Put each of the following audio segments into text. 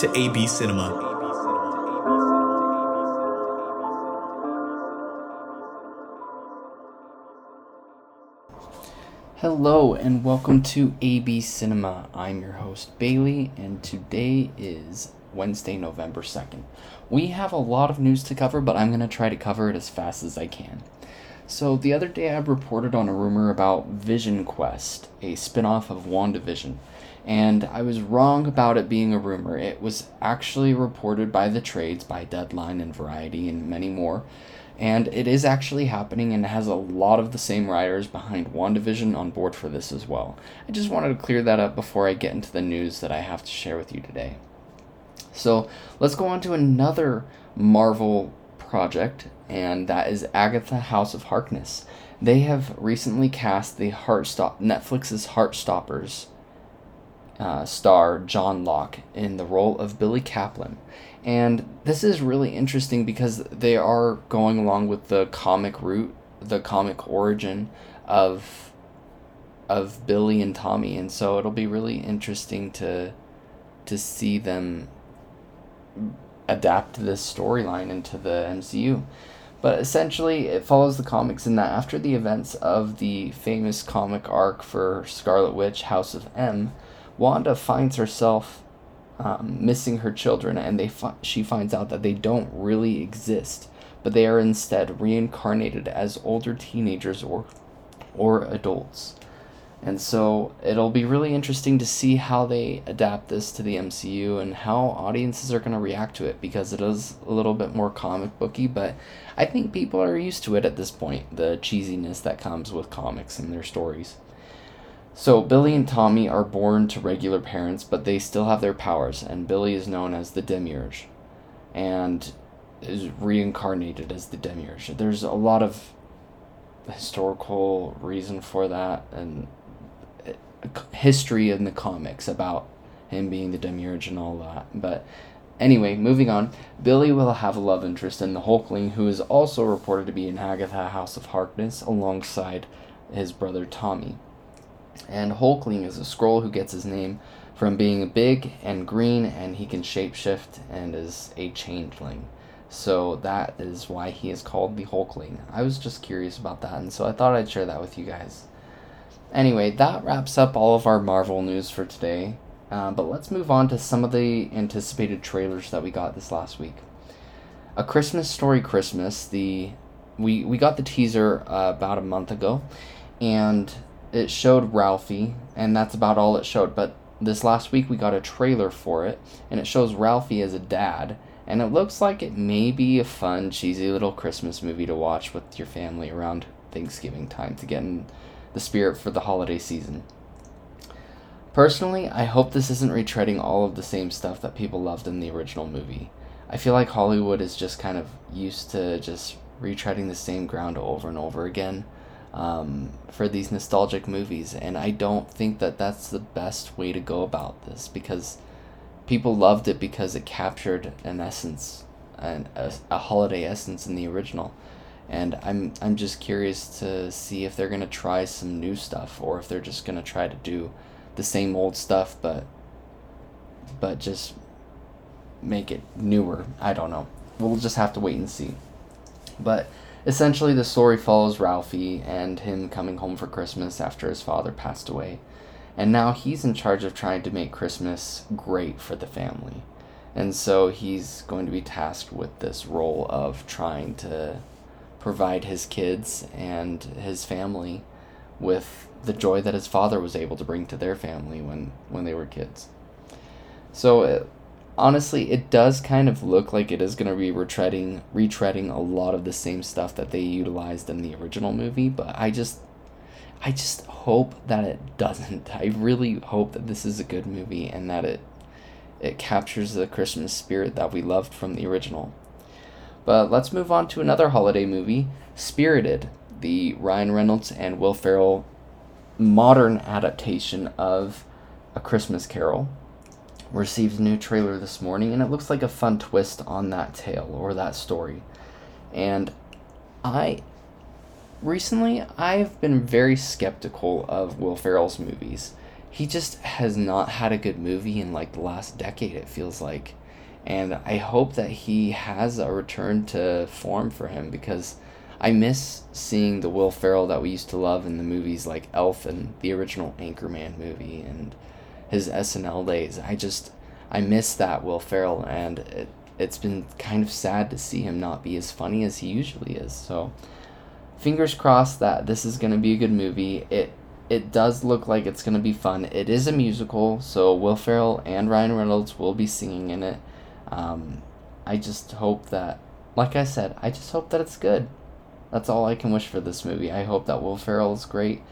to AB Cinema. Hello and welcome to AB Cinema. I'm your host Bailey, and today is Wednesday, November 2nd. We have a lot of news to cover, but I'm going to try to cover it as fast as I can. So, the other day I reported on a rumor about Vision Quest, a spin off of WandaVision, and I was wrong about it being a rumor. It was actually reported by the trades, by Deadline and Variety, and many more and it is actually happening and has a lot of the same writers behind WandaVision on board for this as well. I just wanted to clear that up before I get into the news that I have to share with you today. So let's go on to another Marvel project, and that is Agatha House of Harkness. They have recently cast the Heartstop Netflix's Heartstoppers uh, star John Locke in the role of Billy Kaplan. And this is really interesting because they are going along with the comic route, the comic origin of of Billy and Tommy, and so it'll be really interesting to to see them adapt this storyline into the MCU. But essentially, it follows the comics in that after the events of the famous comic arc for Scarlet Witch House of M, Wanda finds herself um, missing her children, and they fi- she finds out that they don't really exist, but they are instead reincarnated as older teenagers or or adults. And so it'll be really interesting to see how they adapt this to the MCU and how audiences are going to react to it because it is a little bit more comic booky, but I think people are used to it at this point, the cheesiness that comes with comics and their stories. So Billy and Tommy are born to regular parents, but they still have their powers, and Billy is known as the Demiurge, and is reincarnated as the Demiurge. There's a lot of historical reason for that, and history in the comics about him being the Demiurge and all that. But anyway, moving on, Billy will have a love interest in the Hulkling, who is also reported to be in Agatha House of Harkness alongside his brother Tommy. And Hulkling is a Skrull who gets his name from being big and green, and he can shapeshift and is a changeling. So that is why he is called the Hulkling. I was just curious about that, and so I thought I'd share that with you guys. Anyway, that wraps up all of our Marvel news for today. Uh, but let's move on to some of the anticipated trailers that we got this last week. A Christmas Story Christmas, the we we got the teaser uh, about a month ago, and it showed Ralphie, and that's about all it showed. But this last week we got a trailer for it, and it shows Ralphie as a dad, and it looks like it may be a fun, cheesy little Christmas movie to watch with your family around Thanksgiving time to get in the spirit for the holiday season. Personally, I hope this isn't retreading all of the same stuff that people loved in the original movie. I feel like Hollywood is just kind of used to just retreading the same ground over and over again um, for these nostalgic movies. And I don't think that that's the best way to go about this because people loved it because it captured an essence, an, a, a holiday essence in the original. And I'm, I'm just curious to see if they're to try some new stuff or if they're just to try to do the same old stuff but but just make it newer. I don't know. We'll just have to wait and see. But essentially, the story follows Ralphie and him coming home for Christmas after his father passed away. And now he's in charge of trying to make Christmas great for the family. And so he's going to be tasked with this role of trying to provide his kids and his family with the joy that his father was able to bring to their family when, when they were kids. So it, honestly, it does kind of look like it is going to be retreading retreading a lot of the same stuff that they utilized in the original movie, but I just I just hope that it doesn't. I really hope that this is a good movie and that it it captures the Christmas spirit that we loved from the original. But let's move on to another holiday movie, Spirited, the Ryan Reynolds and Will Ferrell modern adaptation of A Christmas Carol. Received a new trailer this morning, and it looks like a fun twist on that tale or that story. And I recently I've been very skeptical of Will Ferrell's movies. He just has not had a good movie in like the last decade, it feels like. And I hope that he has a return to form for him because I miss seeing the Will Ferrell that we used to love in the movies like Elf and the original Anchorman movie and his SNL days. I just I miss that Will Ferrell and it it's been kind of sad to see him not be as funny as he usually is. So fingers crossed that this is going to be a good movie. It it does look like it's going to be fun. It is a musical, so Will Ferrell and Ryan Reynolds will be singing in it. Um, I just hope that, like I said, I just hope that it's good. That's all I can wish for this movie. I hope that Will Ferrell is great.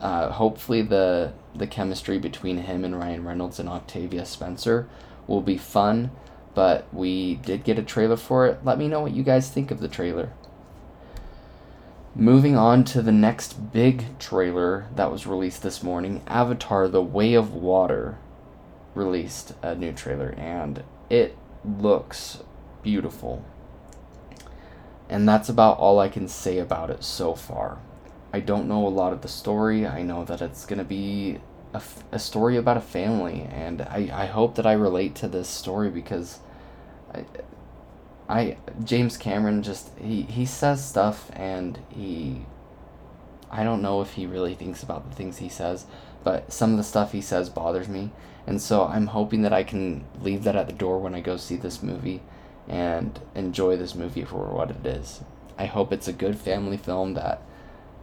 Uh, hopefully the the chemistry between him and Ryan Reynolds and Octavia Spencer will be fun. But we did get a trailer for it. Let me know what you guys think of the trailer. Moving on to the next big trailer that was released this morning Avatar The Way of Water released a new trailer, and it looks beautiful. And that's about all I can say about it so far. I don't know a lot of the story. I know that it's going to be a, a story about a family, and I, I hope that I relate to this story because I, I James Cameron just he he says stuff and he I don't know if he really thinks about the things he says, but some of the stuff he says bothers me. And so I'm hoping that I can leave that at the door when I go see this movie and enjoy this movie for what it is. I hope it's a good family film that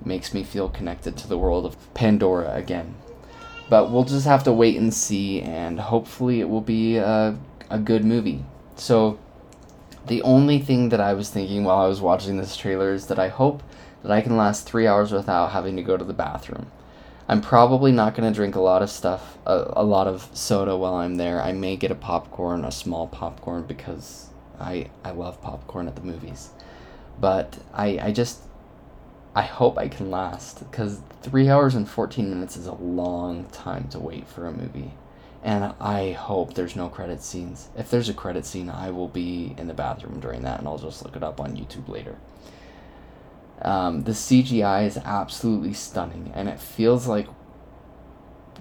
makes me feel connected to the world of Pandora again. But we'll just have to wait and see, and hopefully it will be a, a good movie. So the only thing that I was thinking while I was watching this trailer is that I hope that I can last three hours without having to go to the bathroom. I'm probably not going to drink a lot of stuff, a, a lot of soda while I'm there. I may get a popcorn, a small popcorn, because I, I love popcorn at the movies. But I, I just, I hope I can last, because three hours and 14 minutes is a long time to wait for a movie and I hope there's no credit scenes. If there's a credit scene, I will be in the bathroom during that, and I'll just look it up on YouTube later. Um, the CGI is absolutely stunning, and it feels like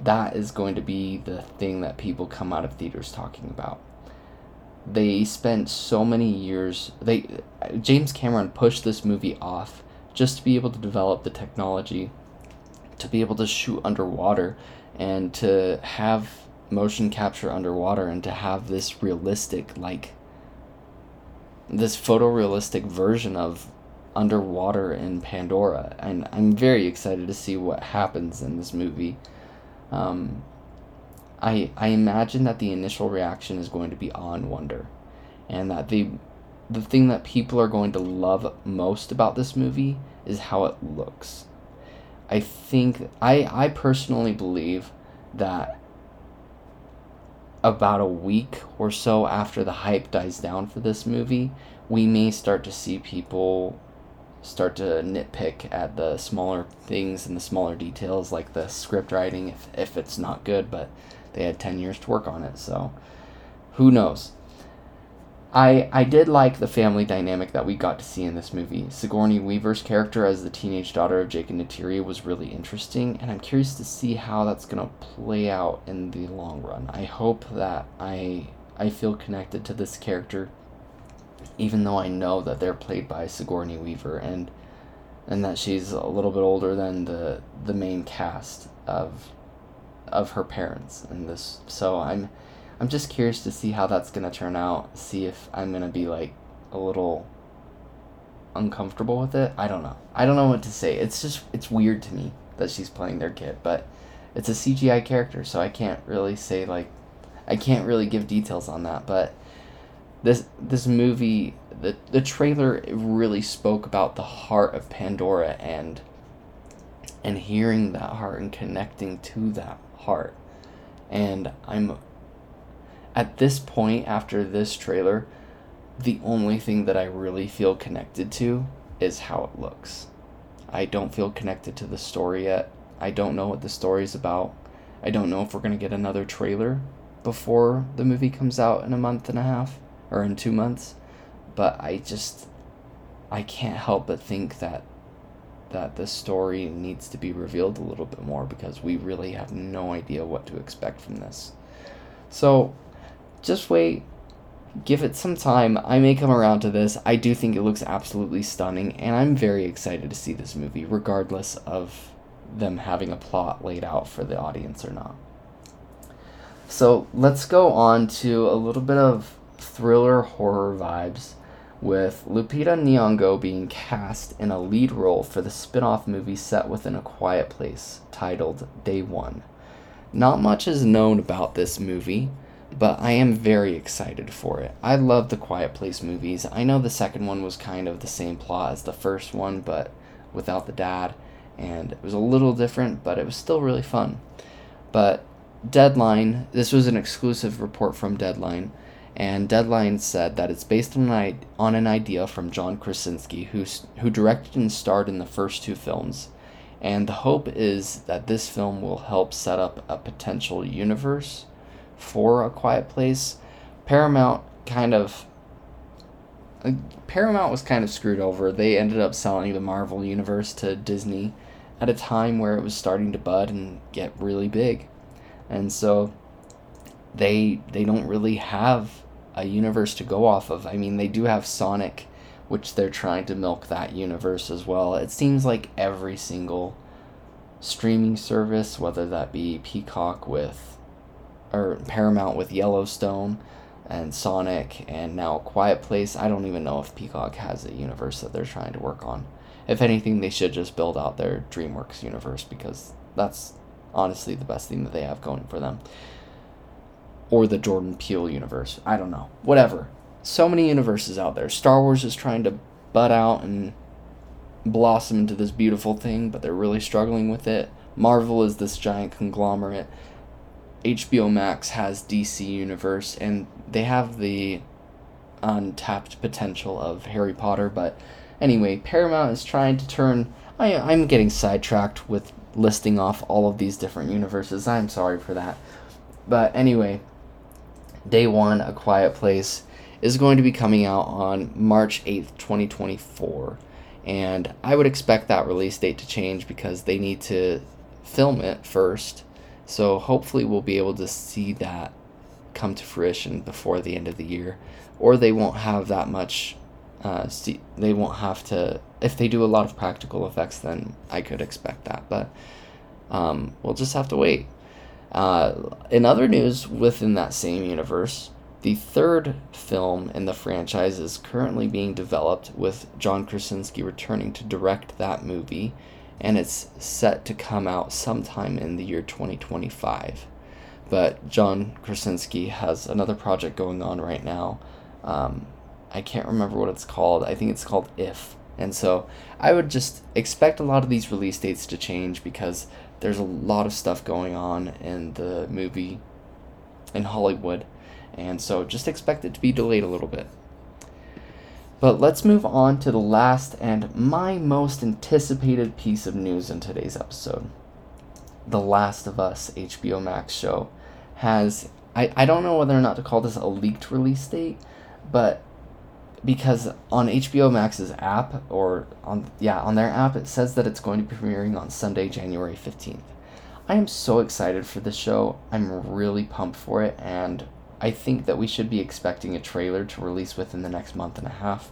that is going to be the thing that people come out of theaters talking about. They spent so many years. They James Cameron pushed this movie off just to be able to develop the technology, to be able to shoot underwater, and to have motion capture underwater and to have this realistic like this photorealistic version of underwater in Pandora and I'm very excited to see what happens in this movie. Um, I I imagine that the initial reaction is going to be awe and wonder and that the the thing that people are going to love most about this movie is how it looks. I think I I personally believe that about a week or so after the hype dies down for this movie, we may start to see people start to nitpick at the smaller things and the smaller details like the script writing if, if it's not good but they had 10 years to work on it so who knows I I did like the family dynamic that we got to see in this movie. Sigourney Weaver's character as the teenage daughter of Jake and Neytiri was really interesting, and I'm curious to see how that's gonna play out in the long run. I hope that I I feel connected to this character, even though I know that they're played by Sigourney Weaver and and that she's a little bit older than the the main cast of of her parents in this. So I'm I'm just curious to see how that's gonna turn out. See if I'm gonna be like a little uncomfortable with it. I don't know. I don't know what to say. It's just it's weird to me that she's playing their kid, but it's a CGI character, so I can't really say like I can't really give details on that, but this this movie the the trailer really spoke about the heart of Pandora and and hearing that heart and connecting to that heart. And I'm at this point, after this trailer, the only thing that I really feel connected to is how it looks. I don't feel connected to the story yet. I don't know what the story is about. I don't know if we're going to get another trailer before the movie comes out in a month and a half or in two months. But I just, I can't help but think that that the story needs to be revealed a little bit more because we really have no idea what to expect from this. So just wait, give it some time. I may come around to this. I do think it looks absolutely stunning, and I'm very excited to see this movie, regardless of them having a plot laid out for the audience or not. So let's go on to a little bit of thriller horror vibes with Lupita Nyong'o being cast in a lead role for the spin-off movie set within a quiet place titled Day 1. Not much is known about this movie, but I am very excited for it. I love the Quiet Place movies. I know the second one was kind of the same plot as the first one, but without the dad, and it was a little different, but it was still really fun. But Deadline, this was an exclusive report from Deadline, and Deadline said that it's based on an, idea from John Krasinski, who, who directed and starred in the first two films. And the hope is that this film will help set up a potential universe for A Quiet Place, Paramount kind of. Uh, Paramount was kind of screwed over. They ended up selling the Marvel Universe to Disney at a time where it was starting to bud and get really big. And so they they don't really have a universe to go off of. I mean, they do have Sonic, which they're trying to milk that universe as well. It seems like every single streaming service, whether that be Peacock with or Paramount with Yellowstone and Sonic and now Quiet Place. I don't even know if Peacock has a universe that they're trying to work on. If anything, they should just build out their DreamWorks universe because that's honestly the best thing that they have going for them. Or the Jordan Peele universe. I don't know. Whatever. So many universes out there. Star Wars is trying to butt out and blossom into this beautiful thing, but they're really struggling with it. Marvel is this giant conglomerate HBO Max has DC Universe, and they have the untapped potential of Harry Potter. But anyway, Paramount is trying to turn. I, I'm getting sidetracked with listing off all of these different universes. I'm sorry for that. But anyway, day one, A Quiet Place, is going to be coming out on March 8th, 2024. And I would expect that release date to change because they need to film it first so hopefully we'll be able to see that come to fruition before the end of the year, or they won't have that much. Uh, see, they won't have to. If they do a lot of practical effects, then I could expect that. But um, we'll just have to wait. Uh, in other news within that same universe, the third film in the franchise is currently being developed, with John Krasinski returning to direct that movie and it's set to come out sometime in the year 2025. But John Krasinski has another project going on right now. Um, I can't remember what it's called. I think it's called If. And so I would just expect a lot of these release dates to change because there's a lot of stuff going on in the movie in Hollywood. And so just expect it to be delayed a little bit. But let's move on to the last and my most anticipated piece of news in today's episode. The Last of Us HBO Max show has, I, I don't know whether or not to call this a leaked release date, but because on HBO Max's app, or on, yeah, on their app, it says that it's going to be premiering on Sunday, January 15th. I am so excited for this show. I'm really pumped for it, and I think that we should be expecting a trailer to release within the next month and a half,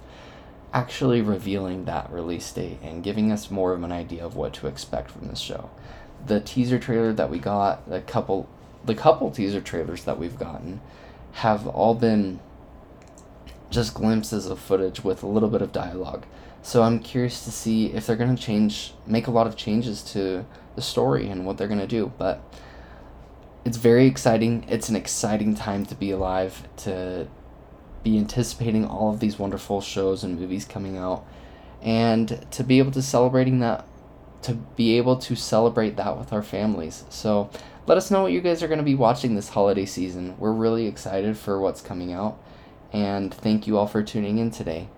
actually revealing that release date and giving us more of an idea of what to expect from this show. The teaser trailer that we got, the couple the couple teaser trailers that we've gotten have all been just glimpses of footage with a little bit of dialogue. So I'm curious to see if they're going to change make a lot of changes to the story and what they're going to do, but it's very exciting. It's an exciting time to be alive, to be anticipating all of these wonderful shows and movies coming out, and to be able to celebrating that to be able to celebrate that with our families. So let us know what you guys are going to be watching this holiday season. We're really excited for what's coming out, and thank you all for tuning in today.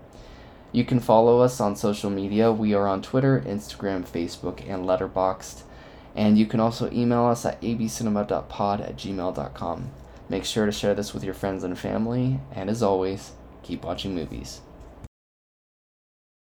You can follow us on social media. We are on Twitter, Instagram, Facebook, and Letterboxd. And you can also email us at abcinema.pod at gmail.com. Make sure to share this with your friends and family, and as always, keep watching movies.